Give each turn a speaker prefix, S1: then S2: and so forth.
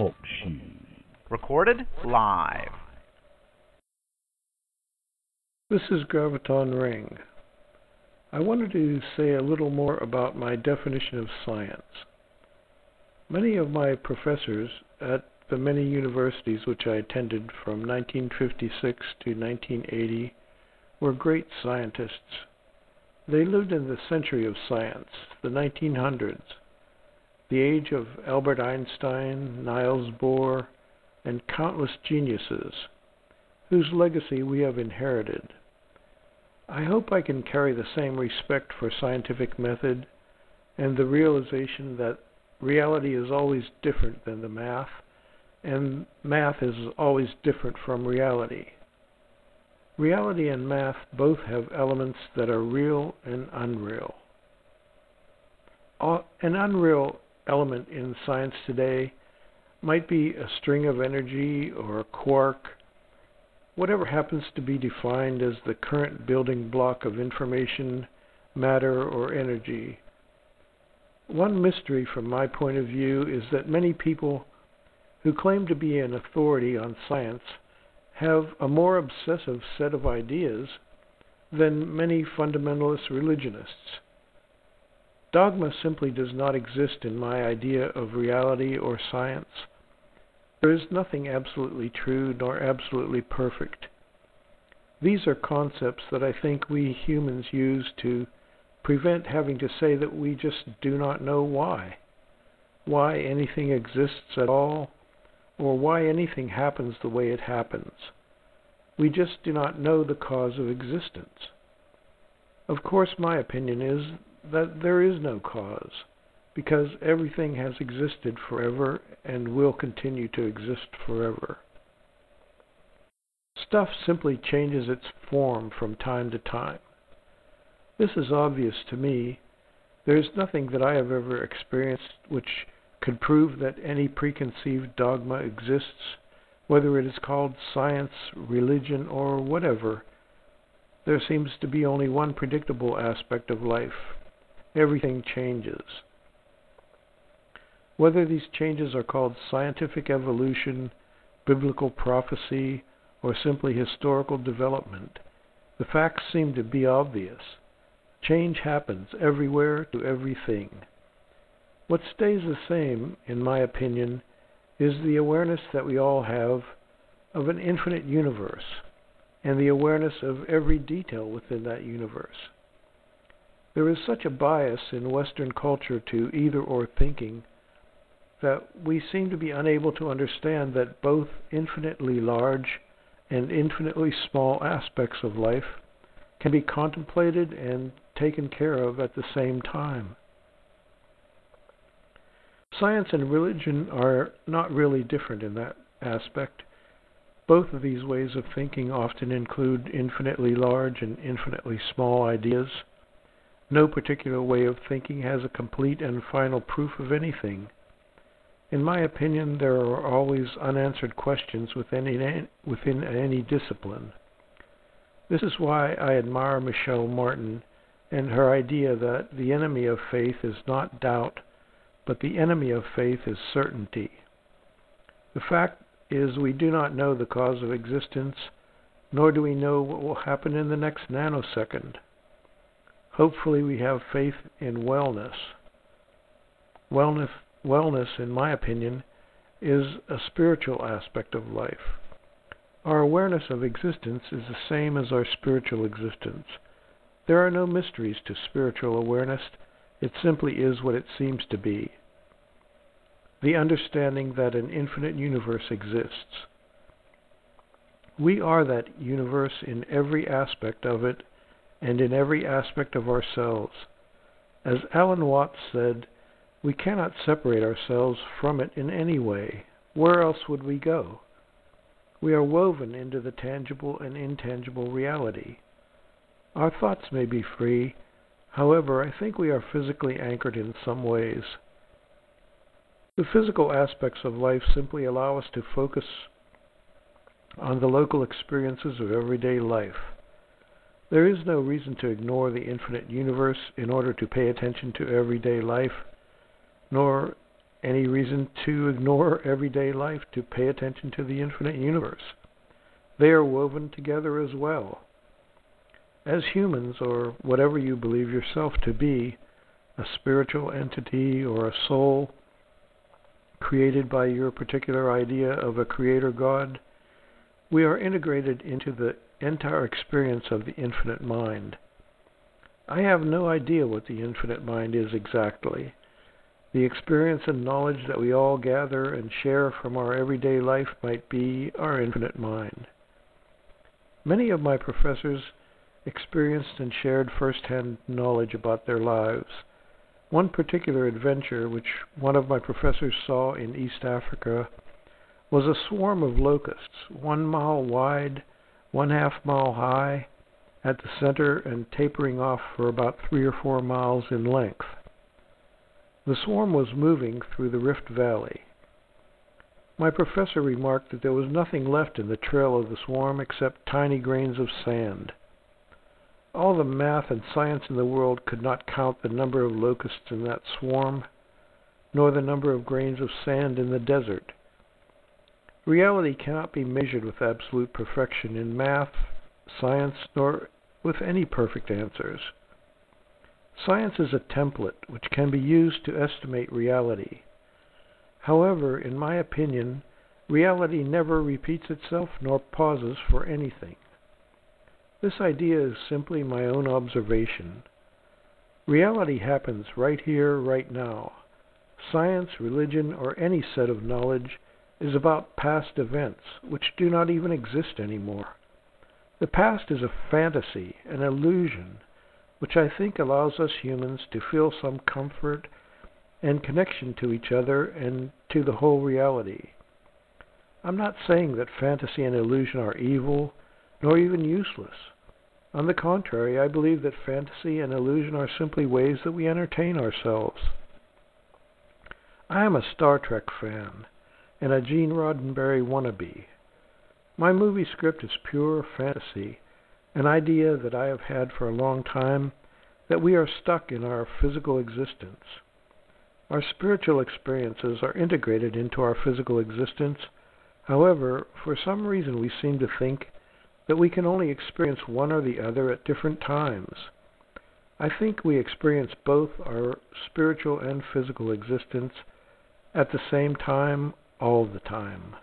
S1: Talk.
S2: Recorded live.
S3: This is Graviton Ring. I wanted to say a little more about my definition of science. Many of my professors at the many universities which I attended from 1956 to 1980 were great scientists. They lived in the century of science, the 1900s, the age of Albert Einstein, Niels Bohr, and countless geniuses, whose legacy we have inherited. I hope I can carry the same respect for scientific method and the realization that reality is always different than the math, and math is always different from reality. Reality and math both have elements that are real and unreal. An unreal element in science today might be a string of energy or a quark, whatever happens to be defined as the current building block of information, matter, or energy. One mystery from my point of view is that many people who claim to be an authority on science have a more obsessive set of ideas than many fundamentalist religionists. Dogma simply does not exist in my idea of reality or science. There is nothing absolutely true nor absolutely perfect. These are concepts that I think we humans use to prevent having to say that we just do not know why. Why anything exists at all, or why anything happens the way it happens. We just do not know the cause of existence. Of course, my opinion is that there is no cause, because everything has existed forever and will continue to exist forever. Stuff simply changes its form from time to time. This is obvious to me. There is nothing that I have ever experienced which could prove that any preconceived dogma exists, whether it is called science, religion, or whatever. There seems to be only one predictable aspect of life everything changes. Whether these changes are called scientific evolution, biblical prophecy, or simply historical development, the facts seem to be obvious. Change happens everywhere to everything. What stays the same, in my opinion, is the awareness that we all have of an infinite universe and the awareness of every detail within that universe. There is such a bias in Western culture to either or thinking that we seem to be unable to understand that both infinitely large and infinitely small aspects of life can be contemplated and taken care of at the same time. Science and religion are not really different in that aspect. Both of these ways of thinking often include infinitely large and infinitely small ideas. No particular way of thinking has a complete and final proof of anything. In my opinion, there are always unanswered questions within any, within any discipline. This is why I admire Michelle Martin and her idea that the enemy of faith is not doubt, but the enemy of faith is certainty. The fact is, we do not know the cause of existence, nor do we know what will happen in the next nanosecond. Hopefully, we have faith in wellness. Wellness wellness, in my opinion, is a spiritual aspect of life. Our awareness of existence is the same as our spiritual existence. There are no mysteries to spiritual awareness, it simply is what it seems to be the understanding that an infinite universe exists. We are that universe in every aspect of it and in every aspect of ourselves. As Alan Watts said, we cannot separate ourselves from it in any way. Where else would we go? We are woven into the tangible and intangible reality. Our thoughts may be free, however, I think we are physically anchored in some ways. The physical aspects of life simply allow us to focus on the local experiences of everyday life. There is no reason to ignore the infinite universe in order to pay attention to everyday life nor any reason to ignore everyday life to pay attention to the infinite universe. They are woven together as well. As humans, or whatever you believe yourself to be, a spiritual entity or a soul created by your particular idea of a creator God, we are integrated into the entire experience of the infinite mind. I have no idea what the infinite mind is exactly. The experience and knowledge that we all gather and share from our everyday life might be our infinite mind. Many of my professors experienced and shared first-hand knowledge about their lives. One particular adventure which one of my professors saw in East Africa was a swarm of locusts, one mile wide, one half mile high, at the center and tapering off for about three or four miles in length. The swarm was moving through the Rift Valley. My professor remarked that there was nothing left in the trail of the swarm except tiny grains of sand. All the math and science in the world could not count the number of locusts in that swarm, nor the number of grains of sand in the desert. Reality cannot be measured with absolute perfection in math, science, nor with any perfect answers. Science is a template which can be used to estimate reality. However, in my opinion, reality never repeats itself nor pauses for anything. This idea is simply my own observation. Reality happens right here, right now. Science, religion, or any set of knowledge is about past events which do not even exist anymore. The past is a fantasy, an illusion, which I think allows us humans to feel some comfort and connection to each other and to the whole reality. I'm not saying that fantasy and illusion are evil nor even useless. On the contrary, I believe that fantasy and illusion are simply ways that we entertain ourselves. I am a Star Trek fan and a Gene Roddenberry wannabe. My movie script is pure fantasy, an idea that I have had for a long time that we are stuck in our physical existence. Our spiritual experiences are integrated into our physical existence. However, for some reason we seem to think that we can only experience one or the other at different times. I think we experience both our spiritual and physical existence at the same time all the time.